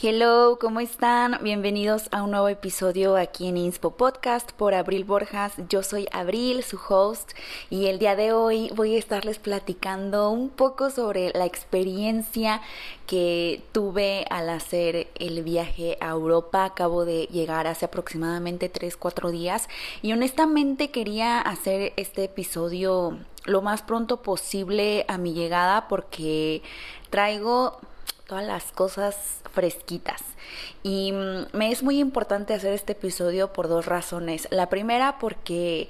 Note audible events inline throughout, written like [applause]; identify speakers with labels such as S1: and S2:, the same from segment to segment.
S1: Hello, ¿cómo están? Bienvenidos a un nuevo episodio aquí en Inspo Podcast por Abril Borjas. Yo soy Abril, su host, y el día de hoy voy a estarles platicando un poco sobre la experiencia que tuve al hacer el viaje a Europa. Acabo de llegar hace aproximadamente 3-4 días y honestamente quería hacer este episodio lo más pronto posible a mi llegada porque traigo todas las cosas fresquitas. Y mm, me es muy importante hacer este episodio por dos razones. La primera porque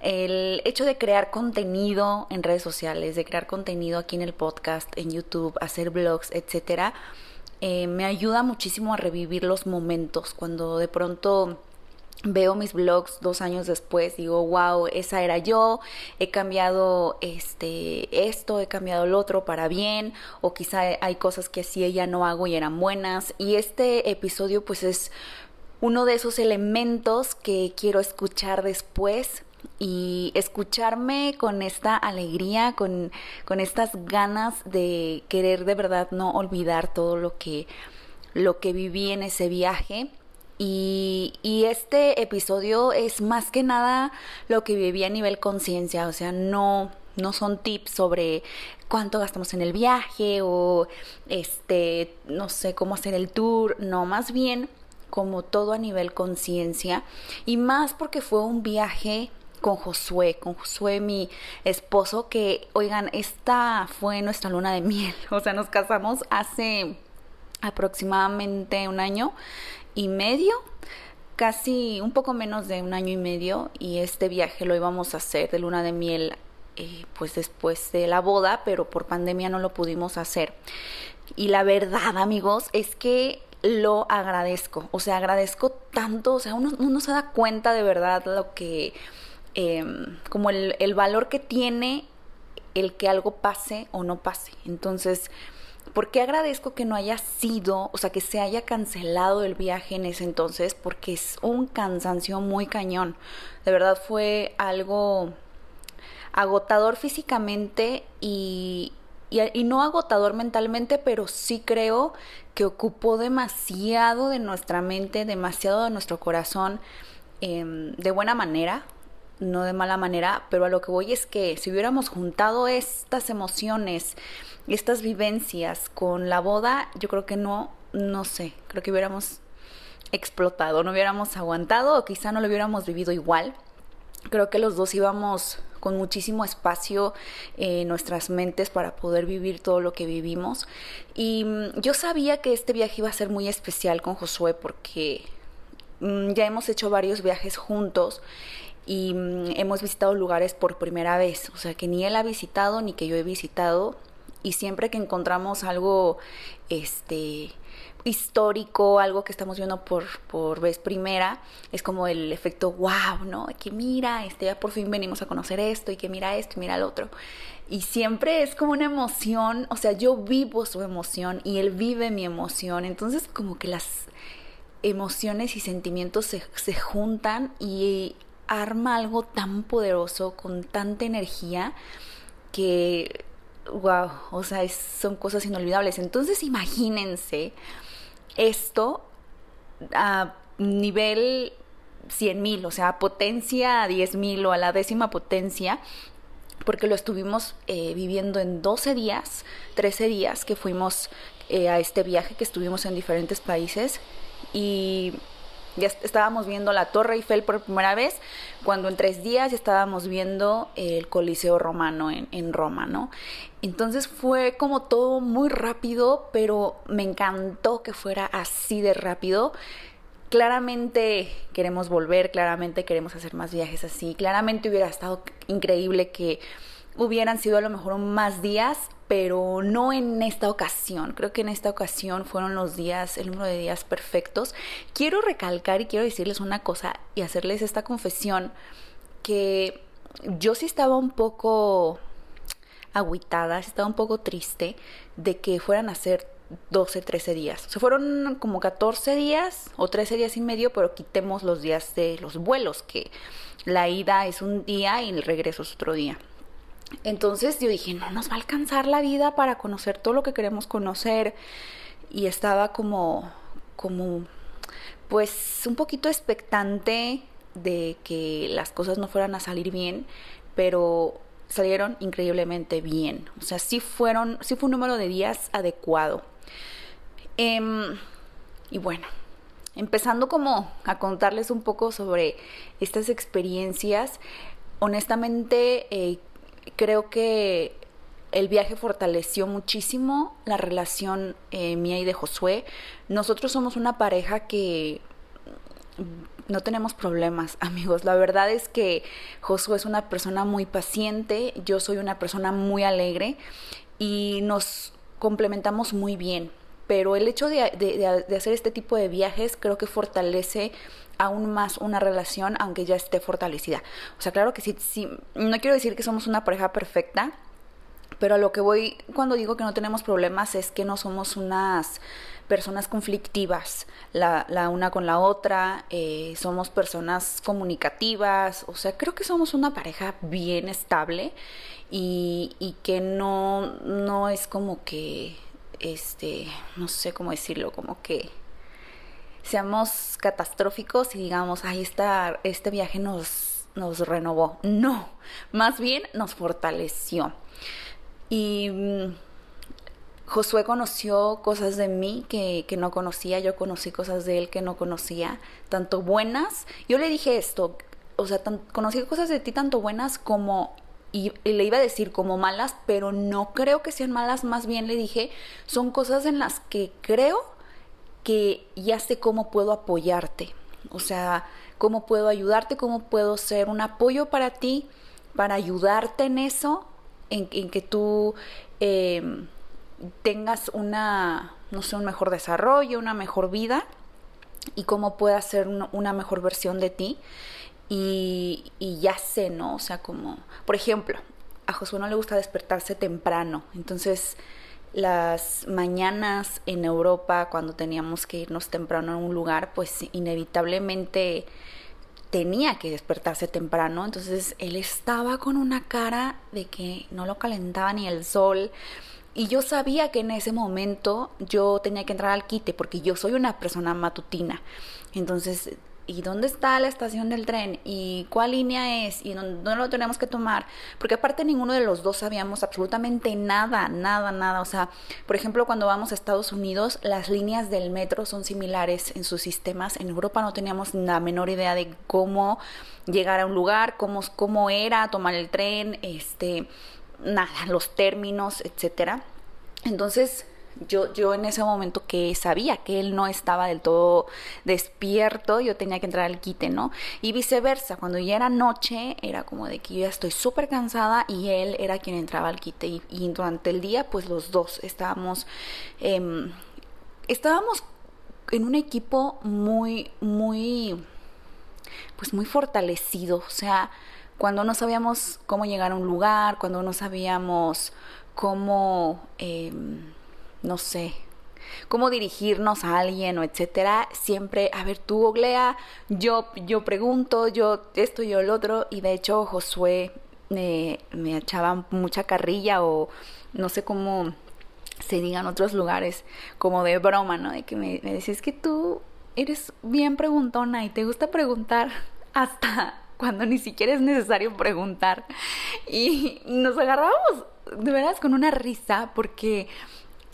S1: el hecho de crear contenido en redes sociales, de crear contenido aquí en el podcast, en YouTube, hacer blogs, etcétera, eh, me ayuda muchísimo a revivir los momentos cuando de pronto veo mis blogs dos años después, digo, wow, esa era yo, he cambiado este, esto, he cambiado lo otro para bien, o quizá hay cosas que así ella no hago y eran buenas. Y este episodio pues es uno de esos elementos que quiero escuchar después y escucharme con esta alegría, con, con estas ganas de querer de verdad no olvidar todo lo que, lo que viví en ese viaje y, este episodio es más que nada lo que viví a nivel conciencia, o sea, no, no son tips sobre cuánto gastamos en el viaje o este, no sé cómo hacer el tour, no, más bien como todo a nivel conciencia. Y más porque fue un viaje con Josué, con Josué mi esposo que, oigan, esta fue nuestra luna de miel, [laughs] o sea, nos casamos hace aproximadamente un año y medio, casi un poco menos de un año y medio, y este viaje lo íbamos a hacer de luna de miel eh, pues después de la boda, pero por pandemia no lo pudimos hacer. Y la verdad, amigos, es que lo agradezco, o sea, agradezco tanto, o sea, uno, se da cuenta de verdad lo que, em, como el, el valor que tiene el que algo pase o no pase. Entonces, ¿Por qué agradezco que no haya sido, o sea, que se haya cancelado el viaje en ese entonces? Porque es un cansancio muy cañón. De verdad fue algo agotador físicamente y, y, no agotador mentalmente, pero sí creo que ocupó demasiado de nuestra mente, demasiado de nuestro corazón, em, de buena manera, no de mala manera, pero a lo que voy es que si hubiéramos juntado estas emociones, estas vivencias con la boda, yo creo que no, no sé, creo que hubiéramos explotado, no hubiéramos aguantado o quizá no lo hubiéramos vivido igual. Creo que los dos íbamos con muchísimo espacio en nuestras mentes para poder vivir todo lo que vivimos. Y mm, yo sabía que este viaje iba a ser muy especial con Josué porque mm, ya hemos hecho varios viajes juntos y mm, hemos visitado lugares por primera vez, o sea que ni él ha visitado ni que yo he visitado y siempre que encontramos algo este histórico, algo que estamos viendo por, por vez primera, es como el efecto wow, ¿no? Que mira, este, ya por fin venimos a conocer esto y que mira esto y mira el otro. Y siempre es como una emoción, o sea, yo vivo su emoción y él vive mi emoción, entonces como que las emociones y sentimientos se, se juntan y arma algo tan poderoso, con tanta energía, que, wow, o sea, son cosas inolvidables. Entonces imagínense esto a nivel 100 mil, o sea, potencia a 10 mil o a la décima potencia, porque lo estuvimos eh, viviendo en 12 días, 13 días que fuimos eh, a este viaje, que estuvimos en diferentes países y ya estábamos viendo la Torre Eiffel por primera vez, cuando en tres días ya estábamos viendo el Coliseo Romano en, en Roma, ¿no? Entonces fue como todo muy rápido, pero me encantó que fuera así de rápido. Claramente queremos volver, claramente queremos hacer más viajes así, claramente hubiera estado increíble que hubieran sido a lo mejor más días, pero no en esta ocasión. Creo que en esta ocasión fueron los días, el número de días perfectos. Quiero recalcar y quiero decirles una cosa y hacerles esta confesión que yo sí estaba un poco agüitada, estaba un poco triste de que fueran a ser 12, 13 días. Se fueron como 14 días o 13 días y medio, pero quitemos los días de los vuelos, que la ida es un día y el regreso es otro día. Entonces yo dije, no nos va a alcanzar la vida para conocer todo lo que queremos conocer. y estaba como, como, pues un poquito expectante de que las cosas no fueran a salir bien, pero salieron increíblemente bien. O sea, sí fueron, sí fue un número de días adecuado. Em, y bueno, empezando como a contarles un poco sobre estas experiencias, honestamente eh, creo que el viaje fortaleció muchísimo la relación eh, mía y de Josué. Nosotros somos una pareja que no tenemos problemas, [laughs] amigos. La verdad es que Josué es una persona muy paciente, yo soy una persona muy alegre y nos complementamos muy bien. Pero el hecho de, hacer este tipo de viajes creo que fortalece aún más una relación, aunque ya esté fortalecida. O sea, claro que sí, sí, no quiero decir que somos una pareja perfecta, pero a lo que voy cuando digo que no tenemos problemas es que no somos unas personas conflictivas la, la una con la otra, eh, somos personas comunicativas, o sea, creo que somos una pareja bien estable y, y que no, no es como que, este, no sé cómo decirlo, como que seamos catastróficos y digamos, ahí está, este viaje nos, nos renovó. No, más bien nos fortaleció. Y mm, Josué conoció cosas de mí que, que, no conocía, yo conocí cosas de él que no conocía, tanto buenas. Yo le dije esto, o sea, conocí cosas de ti tanto buenas como, y, le iba a decir como malas, pero no creo que sean malas, más bien le dije, son cosas en las que creo que ya sé cómo puedo apoyarte, o sea, cómo puedo ayudarte, cómo puedo ser un apoyo para ti, para ayudarte en eso, en, que tú... Eh, tengas una, no sé, un mejor desarrollo, una mejor vida y cómo puedas ser una, mejor versión de ti. Y, y, ya sé, ¿no? O sea, como, por ejemplo, a Josué no le gusta despertarse temprano, entonces las mañanas en Europa, cuando teníamos que irnos temprano a un lugar, pues inevitablemente tenía que despertarse temprano, entonces él estaba con una cara de que no lo calentaba ni el sol, y yo sabía que en ese momento yo tenía que entrar al quite porque yo soy una persona matutina. Entonces, ¿y dónde está la estación del tren? ¿Y cuál línea es? ¿Y dónde, lo tenemos que tomar? Porque aparte ninguno de los dos sabíamos absolutamente nada, nada, nada. O sea, por ejemplo, cuando vamos a Estados Unidos, las líneas del metro son similares en sus sistemas. En Europa no teníamos la menor idea de cómo llegar a un lugar, cómo, cómo era tomar el tren, este nada, los términos, etcétera. Entonces, yo, yo en ese momento que sabía que él no estaba del todo despierto, yo tenía que entrar al quite, ¿no? Y viceversa, cuando ya era noche, era como de que yo ya estoy súper cansada y él era quien entraba al quite. Y, durante el día, pues los dos estábamos, em, estábamos en un equipo muy, muy, pues muy fortalecido, o sea, cuando no sabíamos cómo llegar a un lugar, cuando no sabíamos cómo, em, no sé, cómo dirigirnos a alguien o etcétera, siempre, a ver, tú googlea, yo, yo pregunto, yo esto, yo el otro, y de hecho Josué me, me echaba mucha carrilla o no sé cómo se diga en otros lugares, como de broma, ¿no? De que me, me decía, es que tú eres bien preguntona y te gusta preguntar [laughs] hasta cuando ni siquiera es necesario preguntar. Y nos agarramos de veras con una risa porque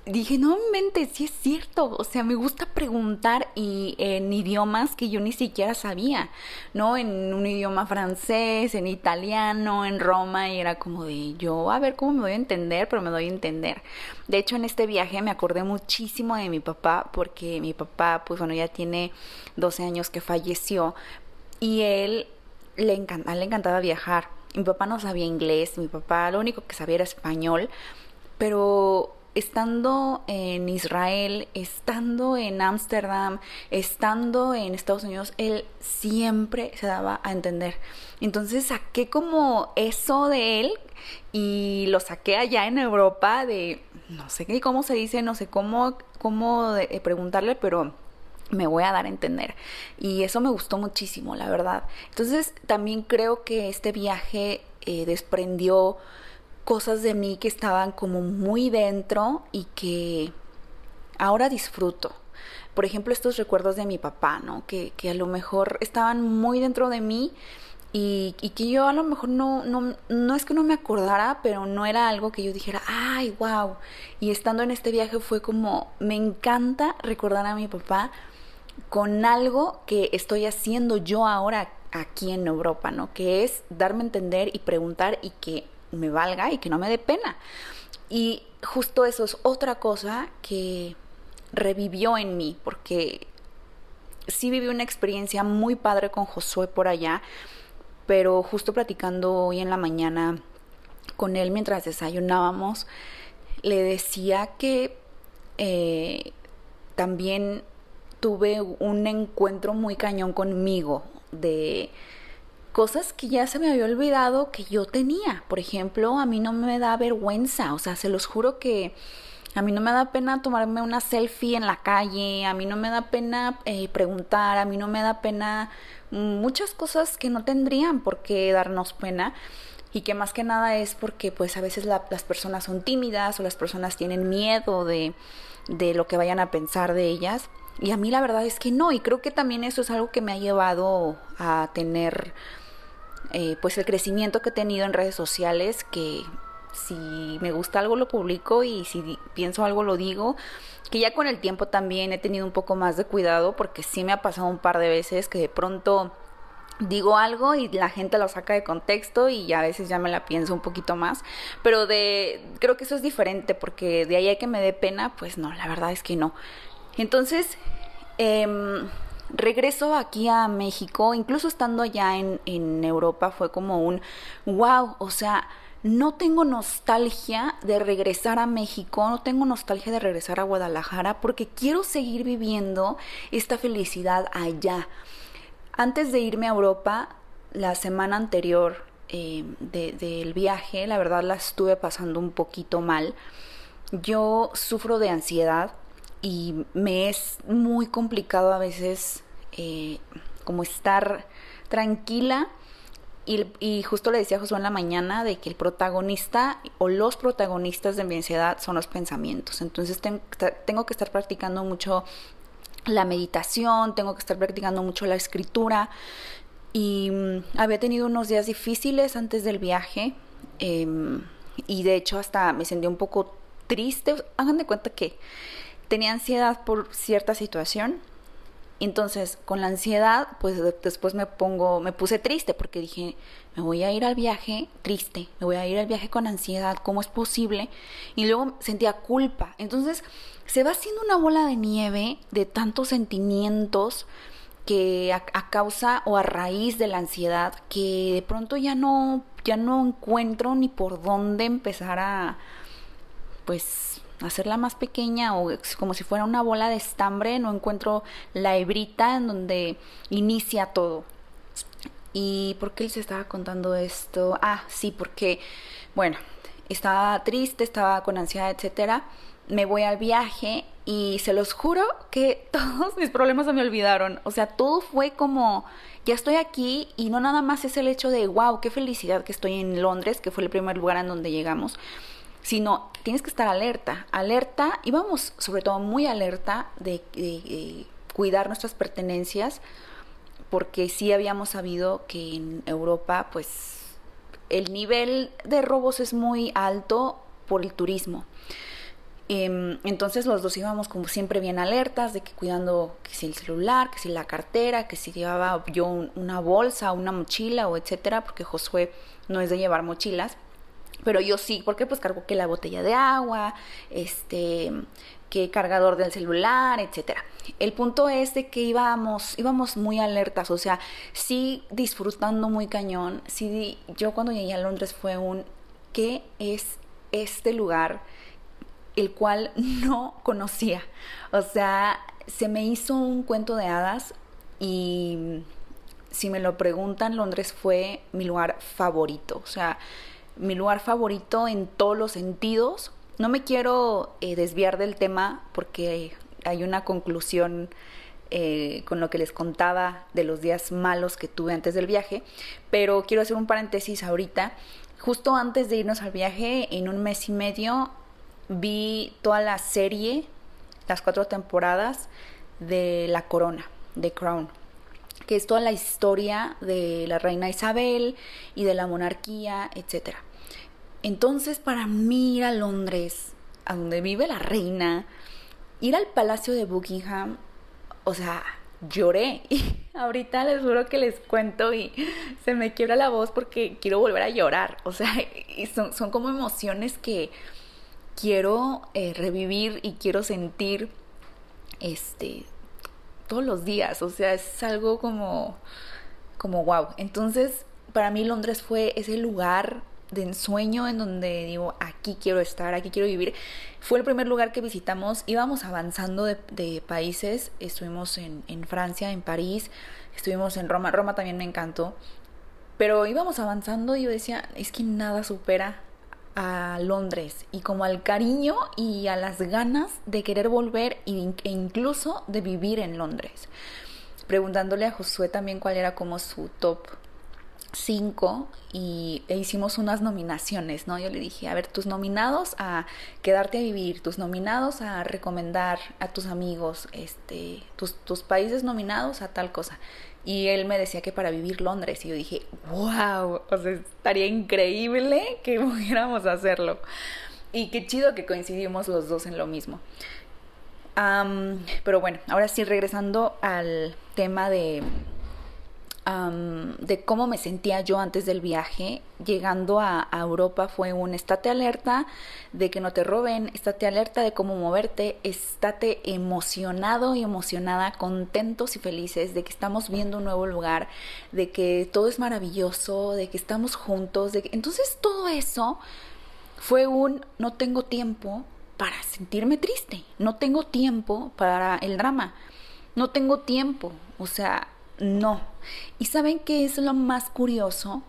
S1: dije, no mente, sí es cierto, o sea, me gusta preguntar y en idiomas que yo ni siquiera sabía, ¿no? En un idioma francés, en italiano, en Roma, y era como de yo, a ver cómo me voy a entender, pero me doy a entender. De hecho, en este viaje me acordé muchísimo de mi papá, porque mi papá, pues bueno, ya tiene 12 años que falleció, y él le, le encantaba viajar. Mi papá no sabía inglés, mi papá lo único que sabía era español, pero estando en Israel, estando en Ámsterdam, estando en Estados Unidos, él siempre se daba a entender. Entonces saqué como eso de él y lo saqué allá en Europa de, no sé cómo se dice, no sé cómo, cómo de, preguntarle, pero me voy a dar a entender. Y eso me gustó muchísimo, la verdad. Entonces también creo que este viaje eh, desprendió cosas de mí que estaban como muy dentro y que ahora disfruto. Por ejemplo, estos recuerdos de mi papá, ¿no? Que, que a lo mejor estaban muy dentro de mí y, que yo a lo mejor no, no, no es que no me acordara, pero no era algo que yo dijera, ay, wow. Y estando en este viaje fue como, me encanta recordar a mi papá con algo que estoy haciendo yo ahora aquí en Europa, ¿no? Que es darme a entender y preguntar y que me valga y que no me dé pena. Y justo eso es otra cosa que revivió en mí, porque sí viví una experiencia muy padre con Josué por allá, pero justo platicando hoy en la mañana con él mientras desayunábamos, le decía que eh, también tuve un encuentro muy cañón conmigo de cosas que ya se me había olvidado que yo tenía. Por ejemplo, a mí no me da vergüenza, o sea, se los juro que a mí no me da pena tomarme una selfie en la calle, a mí no me da pena eh, preguntar, a mí no me da pena muchas cosas que no tendrían por qué darnos pena y que más que nada es porque pues a veces las personas son tímidas o las personas tienen miedo de, de lo que vayan a pensar de ellas. Y a mí la verdad es que no, y creo que también eso es algo que me ha llevado a tener eh, pues el crecimiento que he tenido en redes sociales, que si me gusta algo lo publico y si pienso algo lo digo, que ya con el tiempo también he tenido un poco más de cuidado porque sí me ha pasado un par de veces que de pronto digo algo y la gente lo saca de contexto y a veces ya me la pienso un poquito más, pero de creo que eso es diferente porque de ahí hay que me dé pena, pues no, la verdad es que no. Entonces, eh, regreso aquí a México, incluso estando allá en, en Europa, fue como un wow, o sea, no tengo nostalgia de regresar a México, no tengo nostalgia de regresar a Guadalajara, porque quiero seguir viviendo esta felicidad allá. Antes de irme a Europa, la semana anterior eh, del viaje, la verdad la estuve pasando un poquito mal. Yo sufro de ansiedad y me es muy complicado a veces eh, como estar tranquila y, justo le decía a Josué en la mañana de que el protagonista o los protagonistas de mi ansiedad son los pensamientos. Entonces tengo que estar practicando mucho la meditación, tengo que estar practicando mucho la escritura. Y mm, había tenido unos días difíciles antes del viaje. Em, y de hecho hasta me sentí un poco triste. Hagan de cuenta que tenía ansiedad por cierta situación entonces, con la ansiedad, pues después me pongo, me puse triste porque dije, me voy a ir al viaje triste, me voy a ir al viaje con ansiedad, ¿cómo es posible? Y luego sentía culpa. Entonces, se va haciendo una bola de nieve de tantos sentimientos que a, causa o a raíz de la ansiedad que de pronto ya no ya no encuentro ni por dónde empezar a pues hacerla más pequeña o como si fuera una bola de estambre, no encuentro la hebrita en donde inicia todo. ¿Y por qué se estaba contando esto? Ah, sí, porque, bueno, estaba triste, estaba con ansiedad, etcétera. Me voy al viaje y se los juro que [laughs] todos mis problemas se me olvidaron. O sea, todo fue como, ya estoy aquí y no nada más es el hecho de, wow, qué felicidad que estoy en Londres, que fue el primer lugar en donde llegamos, sino tienes que estar alerta, alerta y vamos sobre todo muy alerta de, cuidar nuestras pertenencias porque sí habíamos sabido que en Europa pues el nivel de robos es muy alto por el turismo. Em, entonces los dos íbamos como siempre bien alertas de que cuidando que si el celular, que si la cartera, que si llevaba yo una bolsa, una mochila o etcétera, porque Josué no es de llevar mochilas pero yo sí, porque pues cargo que la botella de agua, este, que cargador del celular, etcétera. El punto es de que íbamos, íbamos muy alertas, o sea, sí disfrutando muy cañón. Sí, yo cuando llegué a Londres fue un ¿qué es este lugar? el cual [laughs] no conocía. O sea, se me hizo un cuento de hadas y si me lo preguntan, Londres fue mi lugar favorito. O sea, mi lugar favorito en todos los sentidos. No me quiero eh, desviar del tema porque hay una conclusión eh, con lo que les contaba de los días malos que tuve antes del viaje, pero quiero hacer un paréntesis ahorita. Justo antes de irnos al viaje, en un mes y medio, vi toda la serie las cuatro temporadas de La Corona, de Crown, que es toda la historia de la reina Isabel y de la monarquía, etc. Entonces, para mí ir a Londres, a donde vive la reina, ir al Palacio de Buckingham, o sea, lloré. [laughs] Y ahorita les juro que les cuento y se me quiebra la voz porque quiero volver a llorar. O sea, [laughs] y son, son como emociones que quiero eh, revivir y quiero sentir este todos los días. O sea, es algo como, como wow. Entonces, para mí Londres fue ese lugar de ensueño en donde digo, aquí quiero estar, aquí quiero vivir. Fue el primer lugar que visitamos, íbamos avanzando de, países, estuvimos en, en, Francia, en París, estuvimos en Roma, Roma también me encantó, pero íbamos avanzando y yo decía, es que nada supera a Londres y como al cariño y a las ganas de querer volver e incluso de vivir en Londres. Preguntándole a Josué también cuál era como su top 5 y e hicimos unas nominaciones, ¿no? Yo le dije, a ver, tus nominados a quedarte a vivir, tus nominados a recomendar a tus amigos, este, tus, tus países nominados a tal cosa. Y él me decía que para vivir Londres. Y yo dije, wow, o sea, estaría increíble que [laughs] pudiéramos hacerlo. Y qué chido que coincidimos los dos en lo mismo. pero bueno, ahora sí, regresando al tema de, de cómo me sentía yo antes del viaje. Llegando a, Europa fue un estate alerta de que no te roben, estate alerta de cómo moverte, estate emocionado y emocionada, contentos y felices de que estamos viendo un nuevo lugar, de que todo es maravilloso, de que estamos juntos, de que... entonces todo eso fue un no tengo tiempo para sentirme triste, no tengo tiempo para el drama, no tengo tiempo, o sea, no. ¿Y saben qué es lo más curioso?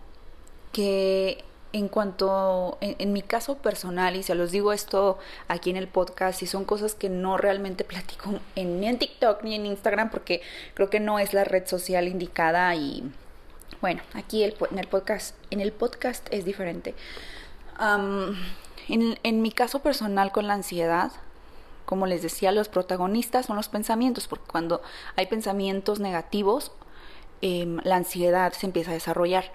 S1: Que en cuanto, en, mi caso personal, y se los digo esto aquí en el podcast, y son cosas que no realmente [laughs] platico en, ni en TikTok ni en Instagram, porque creo que no es la red social indicada y bueno, aquí el, en el podcast, en el podcast es diferente. en, en mi caso personal con la ansiedad, como les decía, los protagonistas son los pensamientos, porque cuando hay pensamientos negativos, em, la ansiedad se empieza a desarrollar.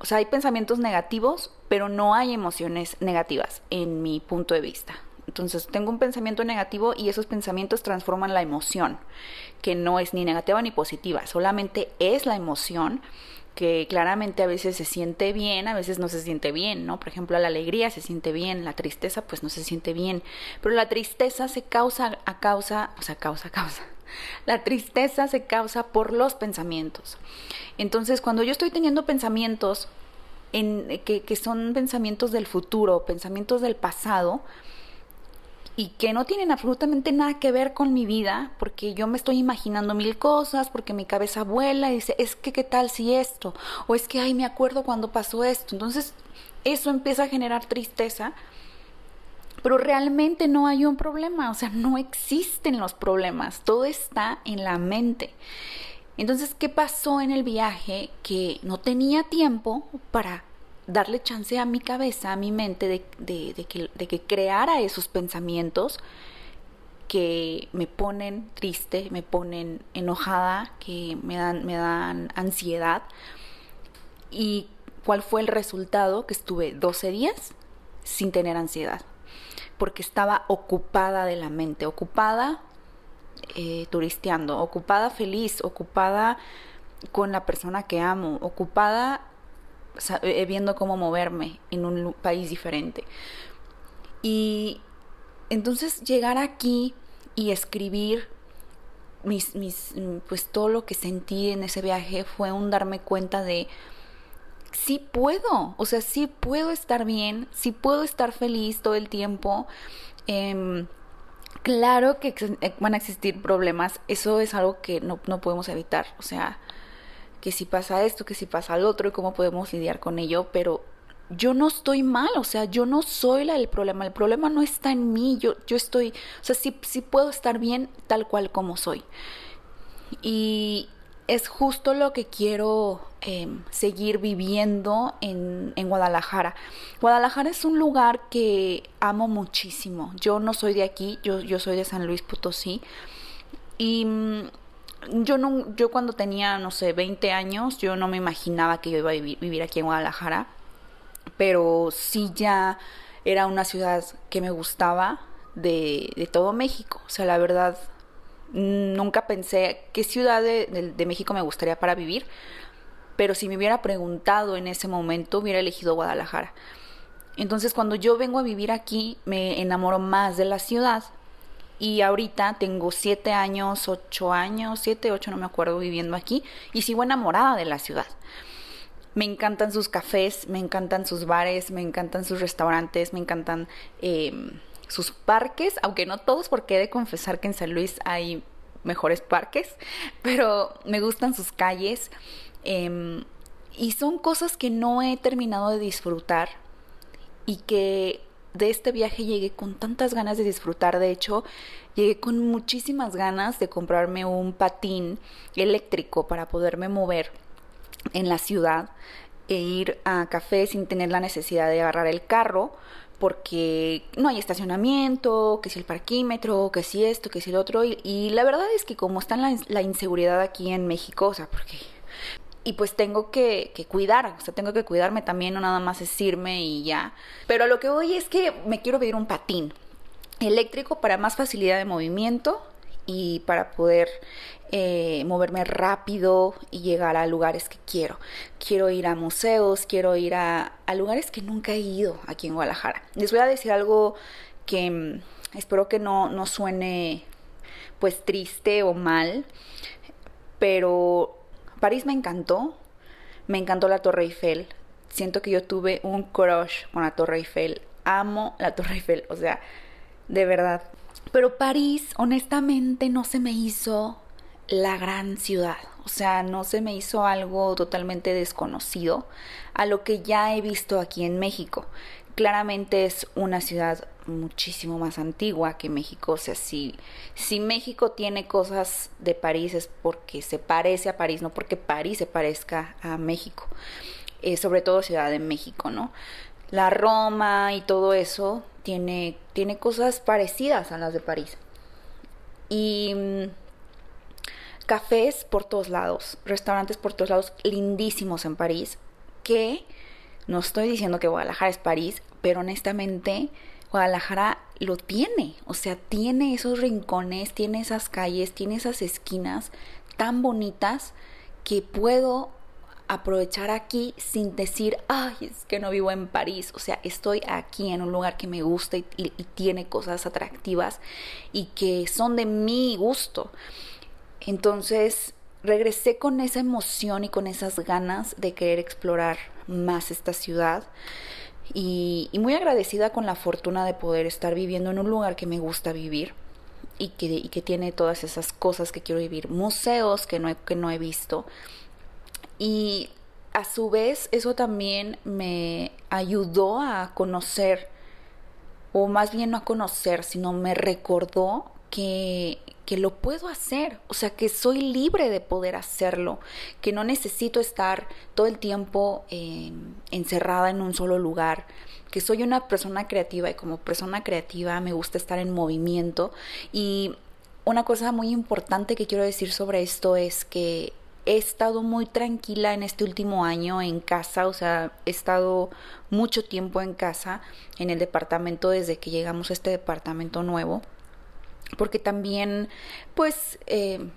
S1: O sea, hay pensamientos negativos, pero no hay emociones negativas, en mi punto de vista. Entonces, tengo un pensamiento negativo y esos pensamientos transforman la emoción, que no es ni negativa ni positiva, solamente es la emoción que claramente a veces se siente bien, a veces no se siente bien, ¿no? Por ejemplo, la alegría se siente bien, la tristeza pues no se siente bien, pero la tristeza se causa a causa, o sea, causa a [laughs] causa. La tristeza se causa por los pensamientos. Entonces, cuando yo estoy teniendo pensamientos en, que, que son pensamientos del futuro, pensamientos del pasado, y que no tienen absolutamente nada que ver con mi vida, porque yo me estoy imaginando mil cosas, porque mi cabeza vuela y dice, es que qué tal si esto, o es que, ay, me acuerdo cuando pasó esto. Entonces, eso empieza a generar tristeza, pero realmente no hay un problema, o sea, no existen los problemas, todo está en la mente. Entonces, ¿qué pasó en el viaje? Que no tenía tiempo para darle chance a mi cabeza, a mi mente, de, que, que creara esos pensamientos que me ponen triste, me ponen enojada, que me dan, me dan ansiedad. ¿Y cuál fue el resultado? Que estuve 12 días sin tener ansiedad, porque estaba ocupada de la mente, ocupada eh, turisteando, ocupada feliz, ocupada con la persona que amo, ocupada eh, viendo cómo moverme en un país diferente. Y entonces llegar aquí y escribir mis, mis, pues todo lo que sentí en ese viaje fue un darme cuenta de sí puedo, o sea, sí puedo estar bien, sí puedo estar feliz todo el tiempo. Em, claro que van a existir problemas, eso es algo que no, no podemos evitar, o sea, que si pasa esto, que si pasa lo otro y cómo podemos lidiar con ello, pero yo no estoy mal, o sea, yo no soy la del problema, el problema no está en mí, yo, yo estoy, o sea, sí, sí puedo estar bien tal cual como soy. Y es justo lo que quiero em, seguir viviendo en, en, Guadalajara. Guadalajara es un lugar que amo muchísimo. Yo no soy de aquí, yo, yo soy de San Luis Potosí. Y mm, yo, no, yo cuando tenía, no sé, 20 años, yo no me imaginaba que yo iba a vivir, vivir aquí en Guadalajara. Pero sí ya era una ciudad que me gustaba de, de todo México. O sea, la verdad, nunca pensé qué ciudad de, México me gustaría para vivir, pero si me hubiera preguntado en ese momento, hubiera elegido Guadalajara. Entonces, cuando yo vengo a vivir aquí, me enamoro más de la ciudad. Y ahorita tengo siete años, ocho años, siete, ocho, no me acuerdo, viviendo aquí. Y sigo enamorada de la ciudad. Me encantan sus cafés, me encantan sus bares, me encantan sus restaurantes, me encantan eh, sus parques, aunque no todos, porque he de confesar que en San Luis hay mejores parques, pero me gustan sus calles. Eh, y son cosas que no he terminado de disfrutar y que de este viaje llegué con tantas ganas de disfrutar. De hecho, llegué con muchísimas ganas de comprarme un patín eléctrico para poderme mover en la ciudad e ir a café sin tener la necesidad de agarrar el carro porque no hay estacionamiento, que si el parquímetro, que si esto, que si el otro. Y, la verdad es que como está la, la, inseguridad aquí en México, o sea, porque... Y pues tengo que, que, cuidar, o sea, tengo que cuidarme también, no nada más es irme y ya. Pero lo que voy es que me quiero pedir un patín eléctrico para más facilidad de movimiento y para poder eh, moverme rápido y llegar a lugares que quiero. Quiero ir a museos, quiero ir a, a lugares que nunca he ido aquí en Guadalajara. Les voy a decir algo que mm, espero que no, no suene pues triste o mal, pero París me encantó, me encantó la Torre Eiffel, siento que yo tuve un crush con la Torre Eiffel, amo la Torre Eiffel, o sea, de verdad. Pero París, honestamente, no se me hizo la gran ciudad. O sea, no se me hizo algo totalmente desconocido a lo que ya he visto aquí en México. Claramente es una ciudad muchísimo más antigua que México. O sea, si, si México tiene cosas de París es porque se parece a París, no porque París se parezca a México. Eh, sobre todo Ciudad de México, ¿no? La Roma y todo eso tiene, tiene cosas parecidas a las de París. Y mm, cafés por todos lados, restaurantes por todos lados, lindísimos en París, que no estoy diciendo que Guadalajara es París, pero honestamente Guadalajara lo tiene, o sea, tiene esos rincones, tiene esas calles, tiene esas esquinas tan bonitas que puedo aprovechar aquí sin decir, ay, es que no vivo en París, o sea, estoy aquí en un lugar que me gusta y, tiene cosas atractivas y que son de mi gusto. Entonces regresé con esa emoción y con esas ganas de querer explorar más esta ciudad y, muy agradecida con la fortuna de poder estar viviendo en un lugar que me gusta vivir y que, y que tiene todas esas cosas que quiero vivir, museos que no, que no he visto. Y a su vez eso también me ayudó a conocer, o más bien no a conocer, sino me recordó que que lo puedo hacer, o sea, que soy libre de poder hacerlo, que no necesito estar todo el tiempo eh, encerrada en un solo lugar, que soy una persona creativa y como persona creativa me gusta estar en movimiento. Y una cosa muy importante que quiero decir sobre esto es que he estado muy tranquila en este último año en casa, o sea, he estado mucho tiempo en casa, en el departamento desde que llegamos a este departamento nuevo porque también pues eh,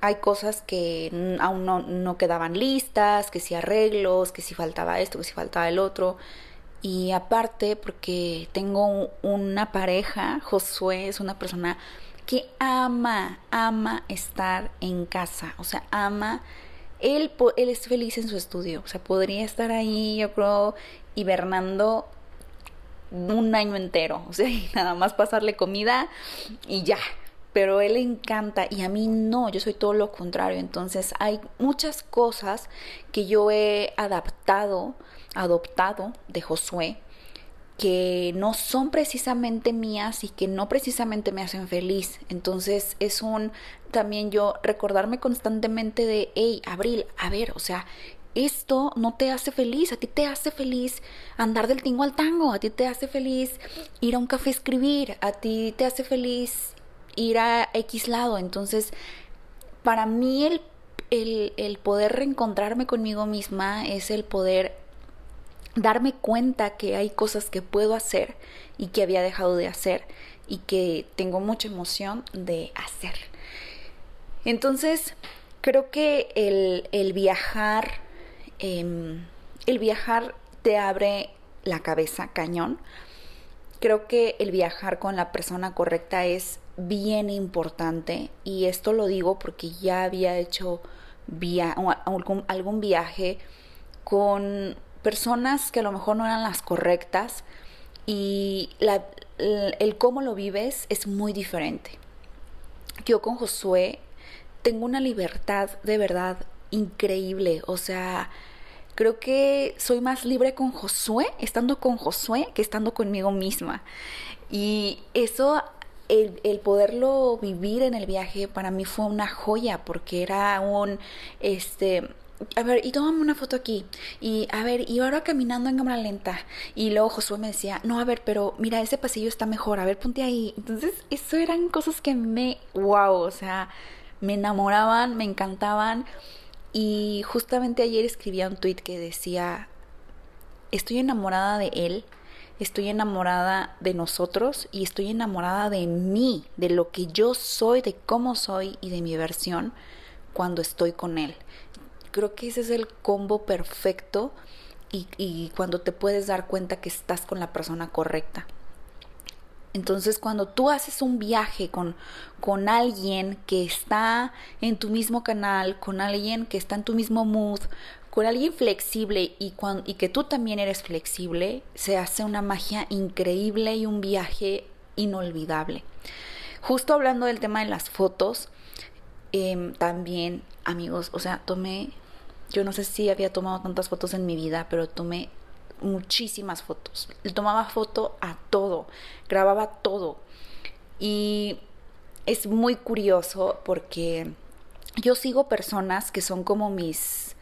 S1: hay cosas que aún no, quedaban listas, que si arreglos, que si faltaba esto, que si faltaba el otro. Y aparte, porque tengo una pareja, Josué es una persona que ama, ama estar en casa, o sea, ama, él, él es feliz en su estudio, o sea, podría estar ahí, yo creo, hibernando un año entero, o sea, [laughs] nada más pasarle comida y ya. Pero él encanta y a mí no, yo soy todo lo contrario. Entonces hay muchas cosas que yo he adaptado, adoptado de Josué, que no son precisamente mías y que no precisamente me hacen feliz. Entonces es un también yo recordarme constantemente de, hey, Abril, a ver, o sea, esto no te hace feliz, a ti te hace feliz andar del tingo al tango, a ti te hace feliz ir a un café a escribir, a ti te hace feliz ir a X lado. Entonces, para mí el, el, el poder reencontrarme conmigo misma es el poder darme cuenta que hay cosas que puedo hacer y que había dejado de hacer y que tengo mucha emoción de hacer. Entonces, creo que el, el viajar, em, el viajar te abre la cabeza cañón. Creo que el viajar con la persona correcta es bien importante y esto lo digo porque ya había hecho via algún, algún viaje con personas que a lo mejor no eran las correctas y el cómo lo vives es muy diferente. Yo con Josué tengo una libertad de verdad increíble, o sea, creo que soy más libre con Josué, estando con Josué, que estando conmigo misma. Y eso, el, el, poderlo vivir en el viaje, para mí fue una joya, porque era un, este, a ver, y tómame una foto aquí. Y a ver, y ahora caminando en cámara lenta. Y luego Josué me decía, no, a ver, pero mira, ese pasillo está mejor, a ver, ponte ahí. Entonces, eso eran cosas que me, wow, o sea, me enamoraban, me encantaban. Y justamente ayer escribía un tweet que decía, estoy enamorada de él, estoy enamorada de nosotros y estoy enamorada de mí, de lo que yo soy, de cómo soy y de mi versión cuando estoy con él. Creo que ese es el combo perfecto y, cuando te puedes dar cuenta que estás con la persona correcta. Entonces, cuando tú haces un viaje con, con alguien que está en tu mismo canal, con alguien que está en tu mismo mood, con alguien flexible y, y que tú también eres flexible, se hace una magia increíble y un viaje inolvidable. Justo hablando del tema de las fotos, eh, también, amigos, o sea, tomé yo no sé si había tomado tantas fotos en mi vida, pero tomé muchísimas fotos. Tomaba foto a todo, grababa todo. Y es muy curioso porque yo sigo personas que son como mis,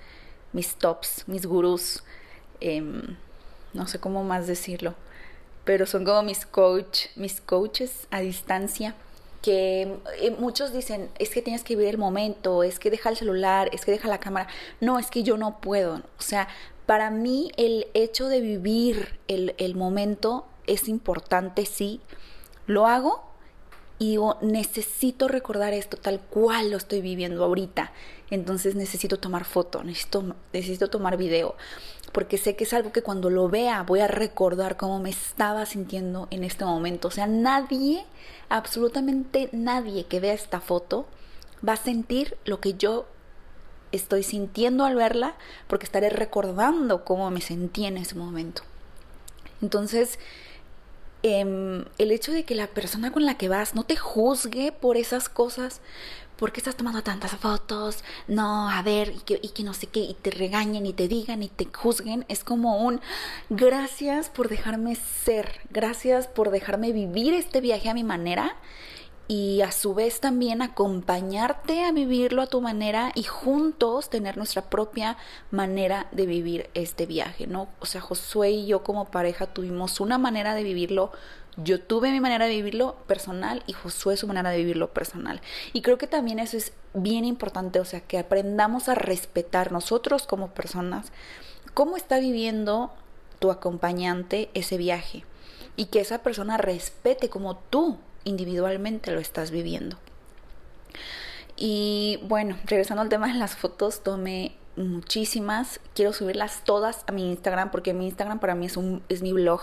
S1: mis tops, mis gurús. Em, no sé cómo más decirlo, pero son como mis coach, mis coaches a distancia que eh, muchos dicen, es que tienes que vivir el momento, es que deja el celular, es que deja la cámara. No, es que yo no puedo. O sea, para mí el hecho de vivir el, el momento es importante, sí. Lo hago y digo, necesito recordar esto tal cual lo estoy viviendo ahorita. Entonces necesito tomar foto, necesito, necesito tomar video, porque sé que es algo que cuando lo vea voy a recordar cómo me estaba sintiendo en este momento. O sea, nadie, absolutamente nadie que vea esta foto va a sentir lo que yo estoy sintiendo al verla, porque estaré recordando cómo me sentí en ese momento. Entonces, Em, el hecho de que la persona con la que vas no te juzgue por esas cosas, ¿por qué estás tomando tantas fotos? No, a ver, y que, y que, no sé qué, y te regañen y te digan y te juzguen, es como un gracias por dejarme ser, gracias por dejarme vivir este viaje a mi manera y a su vez también acompañarte a vivirlo a tu manera y juntos tener nuestra propia manera de vivir este viaje, ¿no? O sea, Josué y yo como pareja tuvimos una manera de vivirlo, yo tuve mi manera de vivirlo personal y Josué su manera de vivirlo personal. Y creo que también eso es bien importante, o sea, que aprendamos a respetar nosotros como personas cómo está viviendo tu acompañante ese viaje y que esa persona respete como tú individualmente lo estás viviendo. Y bueno, regresando al tema de las fotos, tomé muchísimas. Quiero subirlas todas a mi Instagram porque mi Instagram para mí es, un, es mi blog.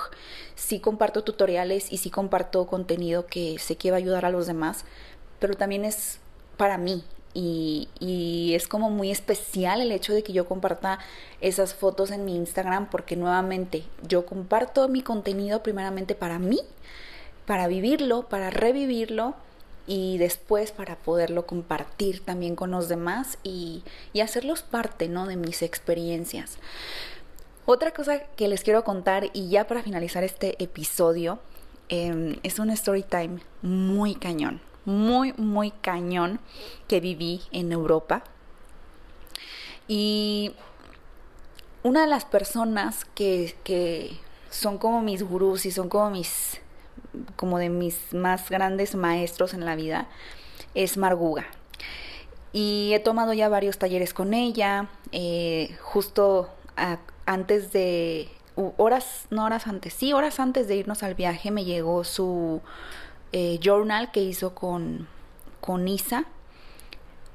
S1: Sí comparto tutoriales y sí comparto contenido que sé que va a ayudar a los demás, pero también es para mí. Y, y es como muy especial el hecho de que yo comparta esas fotos en mi Instagram porque nuevamente yo comparto mi contenido primeramente para mí para vivirlo, para revivirlo y después para poderlo compartir también con los demás y, y hacerlos parte ¿no? de mis experiencias. Otra cosa que les quiero contar y ya para finalizar este episodio em, es un story time muy cañón, muy, muy cañón que viví en Europa. Y una de las personas que, que son como mis gurús y son como mis como de mis más grandes maestros en la vida es Marguga. Y he tomado ya varios talleres con ella, eh, justo antes de, horas, no horas antes, sí, horas antes de irnos al viaje me llegó su eh, journal que hizo con, con Isa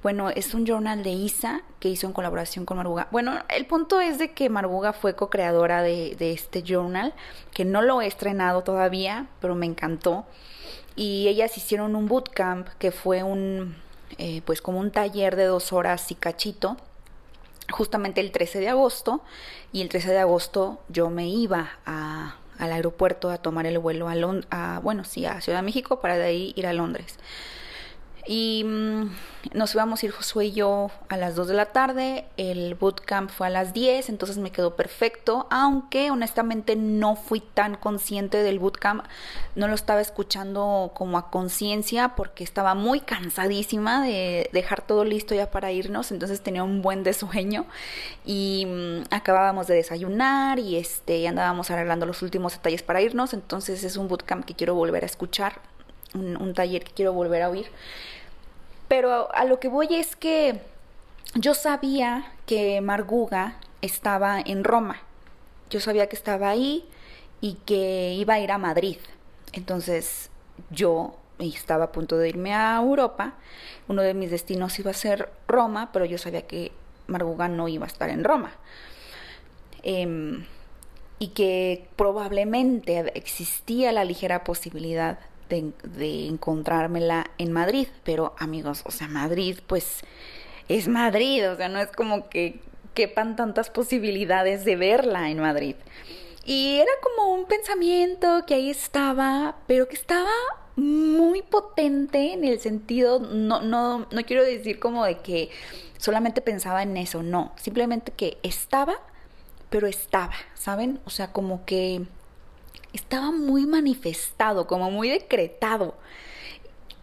S1: bueno, es un journal de Isa que hizo en colaboración con Marbuga. Bueno, el punto es de que Marbuga fue co-creadora de, este journal, que no lo he estrenado todavía, pero me encantó. Y ellas hicieron un bootcamp que fue un, eh, pues como un taller de dos horas y cachito, justamente el 13 de agosto. Y el 13 de agosto yo me iba al aeropuerto a tomar el vuelo a, a, bueno, sí, a Ciudad de México para de ahí ir a Londres. Y mm, nos íbamos a ir Josué y yo a las 2 de la tarde, el bootcamp fue a las 10, entonces me quedó perfecto, aunque honestamente no fui tan consciente del bootcamp, no lo estaba escuchando como a conciencia porque estaba muy cansadísima de dejar todo listo ya para irnos, entonces tenía un buen de sueño. Y mm, acabábamos de desayunar y este, andábamos arreglando los últimos detalles para irnos, entonces es un bootcamp que quiero volver a escuchar un, taller que quiero volver a oír. Pero a, lo que voy es que yo sabía que Marguga estaba en Roma. Yo sabía que estaba ahí y que iba a ir a Madrid. Entonces yo estaba a punto de irme a Europa. Uno de mis destinos iba a ser Roma, pero yo sabía que Marguga no iba a estar en Roma. Em, y que probablemente existía la ligera posibilidad de, encontrármela en Madrid. Pero amigos, o sea, Madrid pues es Madrid, o sea, no es como que quepan tantas posibilidades de verla en Madrid. Y era como un pensamiento que ahí estaba, pero que estaba muy potente en el sentido, no, no, no quiero decir como de que solamente pensaba en eso, no, simplemente que estaba, pero estaba, ¿saben? O sea, como que estaba muy manifestado, como muy decretado,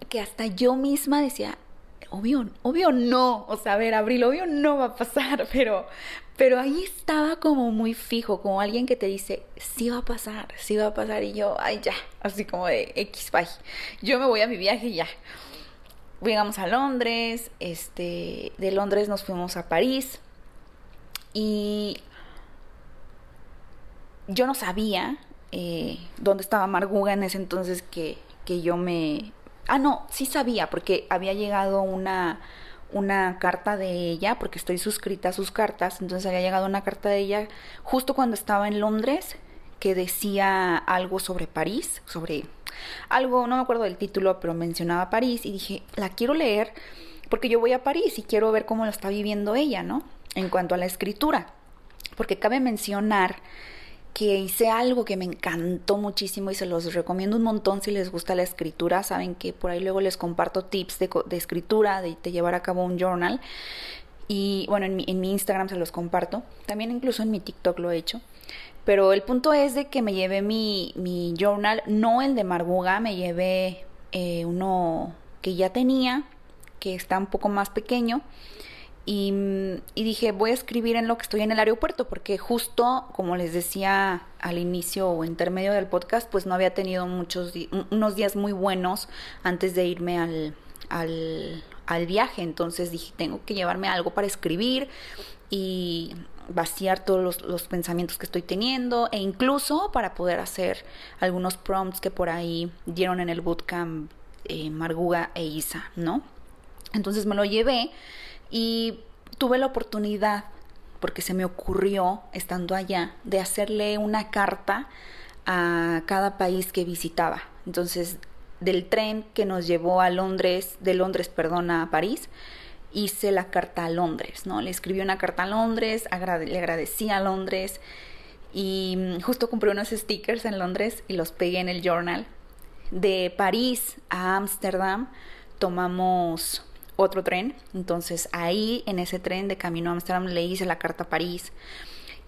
S1: que hasta yo misma decía, obvio, obvio no, o sea, a ver, Abril, obvio no va a pasar, [laughs] pero, pero ahí estaba como muy fijo, como alguien que te dice, sí va a pasar, sí va a pasar, y yo, ay, ya, así como de X, bye, yo me voy a mi viaje ya. Llegamos a Londres, este, de Londres nos fuimos a París y yo no sabía eh, dónde estaba Marguga en ese entonces que, que yo me... Ah, no, sí sabía, porque había llegado una, una carta de ella, porque estoy suscrita a sus cartas, entonces había llegado una carta de ella justo cuando estaba en Londres, que decía algo sobre París, sobre algo, no me acuerdo del título, pero mencionaba París y dije, la quiero leer porque yo voy a París y quiero ver cómo lo está viviendo ella, ¿no? En cuanto a la escritura, porque cabe mencionar que hice algo que me encantó muchísimo y se los recomiendo un montón si les gusta la escritura. Saben que por ahí luego les comparto tips de, escritura, de, llevar a cabo un journal. Y bueno, en mi, Instagram se los comparto. También incluso en mi TikTok lo he hecho. Pero el punto es de que me llevé mi, mi journal, no el de Marbuga, me llevé eh, uno que ya tenía, que está un poco más pequeño y, dije, voy a escribir en lo que estoy en el aeropuerto, porque justo, como les decía al inicio o intermedio del podcast, pues no había tenido muchos unos días muy buenos antes de irme al, al, viaje. Entonces dije, tengo que llevarme algo para escribir y vaciar todos los, los, pensamientos que estoy teniendo e incluso para poder hacer algunos prompts que por ahí dieron en el bootcamp eh, Marguga e Isa, ¿no? Entonces me lo llevé y tuve la oportunidad, porque se me ocurrió, estando allá, de hacerle una carta a cada país que visitaba. Entonces, del tren que nos llevó a Londres, de Londres, perdón, a París, hice la carta a Londres, ¿no? Le escribí una carta a Londres, le agradecí a Londres y mm, justo compré unos stickers en Londres y los pegué en el journal. De París a Ámsterdam tomamos otro tren. Entonces ahí en ese tren de camino a Amsterdam le hice la carta a París.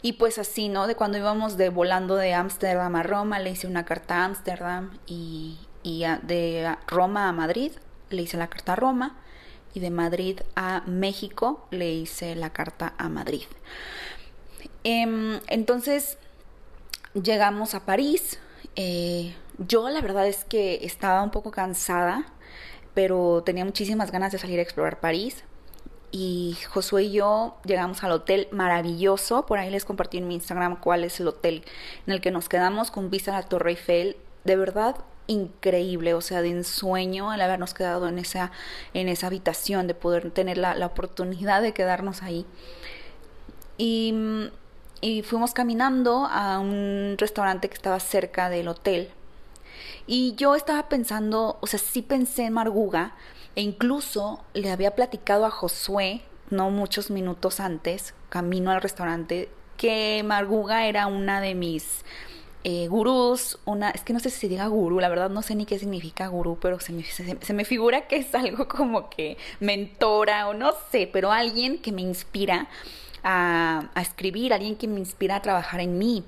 S1: y pues así, ¿no? De cuando íbamos de volando de Ámsterdam a Roma, le hice una carta a Ámsterdam y, y de Roma a Madrid le hice la carta a Roma y de Madrid a México le hice la carta a Madrid. Em, entonces llegamos a París. Eh, yo la verdad es que estaba un poco cansada, pero tenía muchísimas ganas de salir a explorar París y Josué y yo llegamos al hotel maravilloso. Por ahí les compartí en mi Instagram cuál es el hotel en el que nos quedamos con vista a la Torre Eiffel. De verdad increíble, o sea, de ensueño el habernos quedado en esa, en esa habitación, de poder tener la, la oportunidad de quedarnos ahí. Y, y fuimos caminando a un restaurante que estaba cerca del hotel. Y yo estaba pensando, o sea, sí pensé en Marguga, e incluso le había platicado a Josué, no muchos minutos antes, camino al restaurante, que Marguga era una de mis eh, gurús, una, es que no sé si se diga gurú, la verdad no sé ni qué significa gurú, pero se me, se, me figura que es algo como que mentora o no sé, pero alguien que me inspira a, a escribir, alguien que me inspira a trabajar en mí.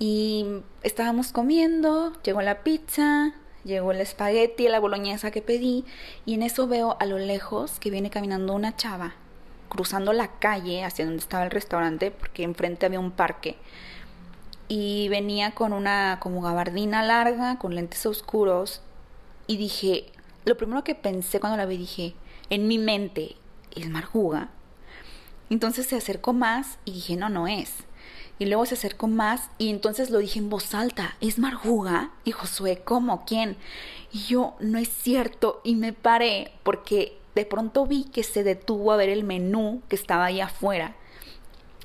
S1: Y estábamos comiendo, llegó la pizza, Llegó el espagueti, la boloñesa que pedí y en eso veo a lo lejos que viene caminando una chava cruzando la calle hacia donde estaba el restaurante porque enfrente había un parque y venía con una como gabardina larga con lentes oscuros y dije, lo primero que pensé cuando la vi dije, en mi mente, ¿es Marjuga? Entonces se acercó más y dije, no, no es. Y luego se acercó más y entonces lo dije en voz alta, ¿es Marjuga? Y Josué, ¿cómo? ¿Quién? Y yo, no es cierto. Y me paré porque de pronto vi que se detuvo a ver el menú que estaba ahí afuera,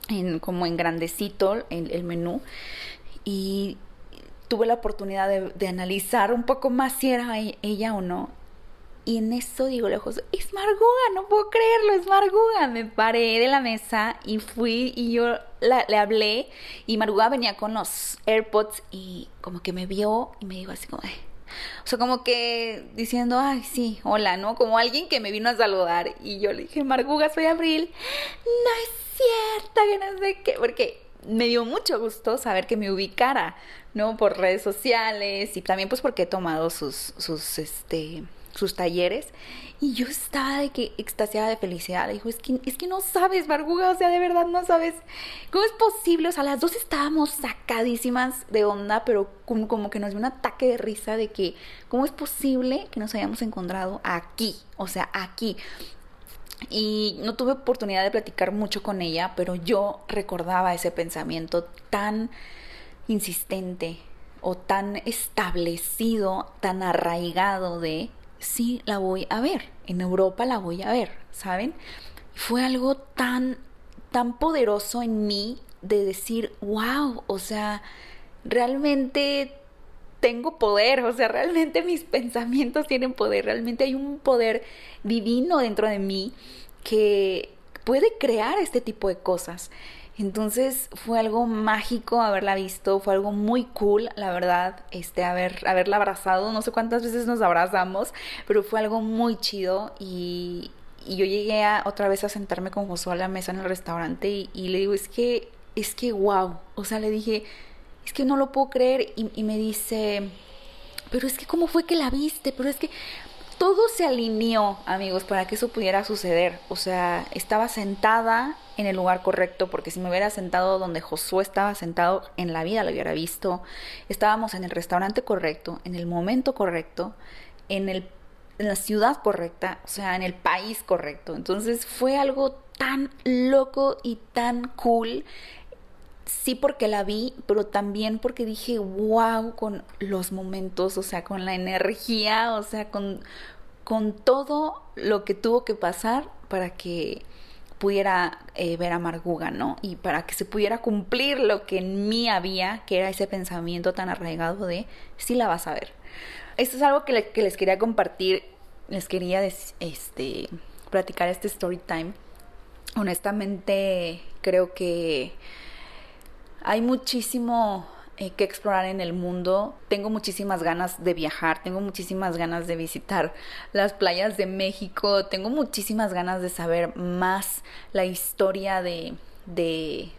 S1: en, como en grandecito el, el menú. Y tuve la oportunidad de, analizar un poco más si era e, ella o no. Y en eso digo lejos, es Marguga, no puedo creerlo, es Marguga. Me paré de la mesa y fui y yo le hablé y Marguga venía con los AirPods y como que me vio y me dijo así como, o sea, como que diciendo, ay, sí, hola, ¿no? Como alguien que me vino a saludar y yo le dije, Marguga, soy Abril. No es cierto, que no sé qué, porque me dio mucho gusto saber que me ubicara, ¿no? Por redes sociales y también pues porque he tomado sus, sus, este sus talleres y yo estaba de que extasiada de felicidad. Le dijo, es que, es que no sabes, Barguga, o sea, de verdad no sabes cómo es posible. O sea, las dos estábamos sacadísimas de onda, pero como, como que nos dio un ataque de risa de que, ¿cómo es posible que nos hayamos encontrado aquí? O sea, aquí. Y no tuve oportunidad de platicar mucho con ella, pero yo recordaba ese pensamiento tan insistente o tan establecido, tan arraigado de sí la voy a ver, en Europa la voy a ver, ¿saben? Fue algo tan, tan poderoso en mí de decir, wow, o sea, realmente tengo poder, o sea, realmente mis pensamientos tienen poder, realmente hay un poder divino dentro de mí que puede crear este tipo de cosas. Entonces fue algo mágico haberla visto, fue algo muy cool, la verdad, este, haber, haberla abrazado, no sé cuántas veces nos abrazamos, pero fue algo muy chido y, yo llegué a, otra vez a sentarme con Josué a la mesa en el restaurante y, y, le digo, es que, es que wow, o sea, le dije, es que no lo puedo creer y, y me dice, pero es que cómo fue que la viste, pero es que todo se alineó, amigos, para que eso pudiera suceder. O sea, estaba sentada en el lugar correcto, porque si me hubiera sentado donde Josué estaba sentado, en la vida lo hubiera visto. Estábamos en el restaurante correcto, en el momento correcto, en, el, en la ciudad correcta, o sea, en el país correcto. Entonces fue algo tan loco y tan cool. Sí porque la vi, pero también porque dije, wow, con los momentos, o sea, con la energía, o sea, con, con todo lo que tuvo que pasar para que pudiera eh, ver a Marguga, ¿no? Y para que se pudiera cumplir lo que en mí había, que era ese pensamiento tan arraigado de, sí la vas a ver. Esto es algo que, que les quería compartir, les quería este, platicar este story time. Honestamente, creo que hay muchísimo eh, que explorar en el mundo. Tengo muchísimas ganas de viajar, tengo muchísimas ganas de visitar las playas de México, tengo muchísimas ganas de saber más la historia de, de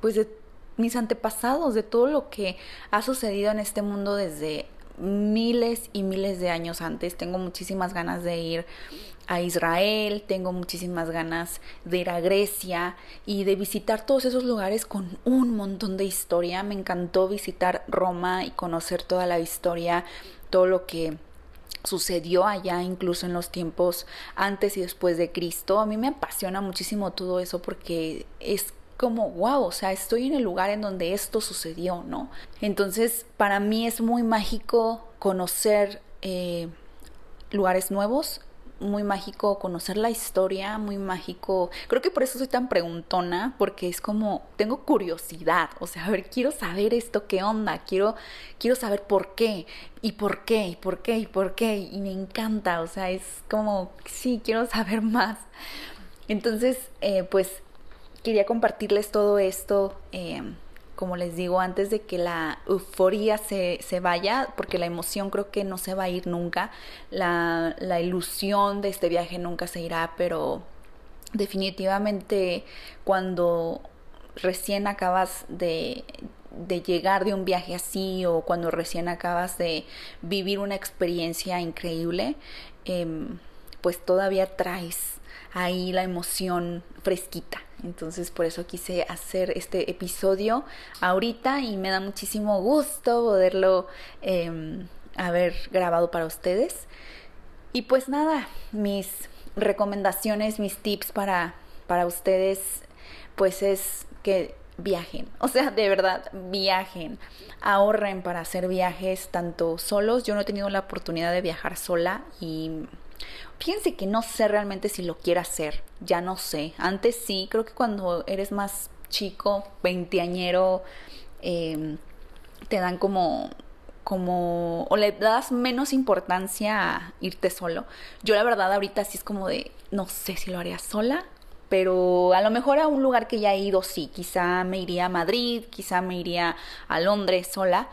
S1: pues de mis antepasados, de todo lo que ha sucedido en este mundo desde miles y miles de años antes. Tengo muchísimas ganas de ir a Israel, tengo muchísimas ganas de ir a Grecia y de visitar todos esos lugares con un montón de historia. Me encantó visitar Roma y conocer toda la historia, todo lo que sucedió allá incluso en los tiempos antes y después de Cristo. A mí me apasiona muchísimo todo eso porque es como, wow, o sea, estoy en el lugar en donde esto sucedió, ¿no? Entonces, para mí es muy mágico conocer eh, lugares nuevos, muy mágico conocer la historia, muy mágico. Creo que por eso soy tan preguntona, porque es como tengo curiosidad, o sea, a ver, quiero saber esto qué onda, quiero quiero saber por qué y por qué y por qué y por qué y me encanta, o sea, es como sí, quiero saber más. Entonces, eh, pues quería compartirles todo esto, em, como les digo, antes de que la euforia se, se, vaya, porque la emoción creo que no se va a ir nunca, la, la ilusión de este viaje nunca se irá, pero definitivamente cuando recién acabas de, de llegar de un viaje así o cuando recién acabas de vivir una experiencia increíble, em, pues todavía traes ahí la emoción fresquita. Entonces por eso quise hacer este episodio ahorita y me da muchísimo gusto poderlo em, haber grabado para ustedes. Y pues nada, mis recomendaciones, mis tips para, para ustedes, pues es que viajen, [laughs] o sea, de verdad, viajen, ahorren para hacer viajes tanto solos, yo no he tenido la oportunidad de viajar sola y Fíjense que no sé realmente si lo quiero hacer, ya no sé. Antes sí, creo que cuando eres más chico, veinteañero, eh, te dan como como o le das menos importancia a irte solo. Yo la verdad ahorita sí es como de no sé si lo haría sola, pero a lo mejor a un lugar que ya he ido sí, quizá me iría a Madrid, quizá me iría a Londres sola,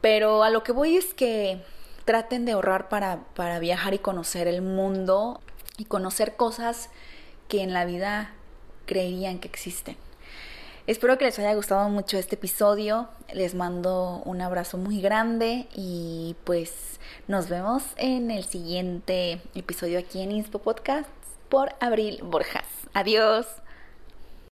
S1: pero a lo que voy es que traten de ahorrar para, para viajar y conocer el mundo y conocer cosas que en la vida creerían que existen. Espero que les haya gustado mucho este episodio. Les mando un abrazo muy grande y pues nos vemos en el siguiente episodio aquí en Inspo Podcast por Abril Borjas. Adiós.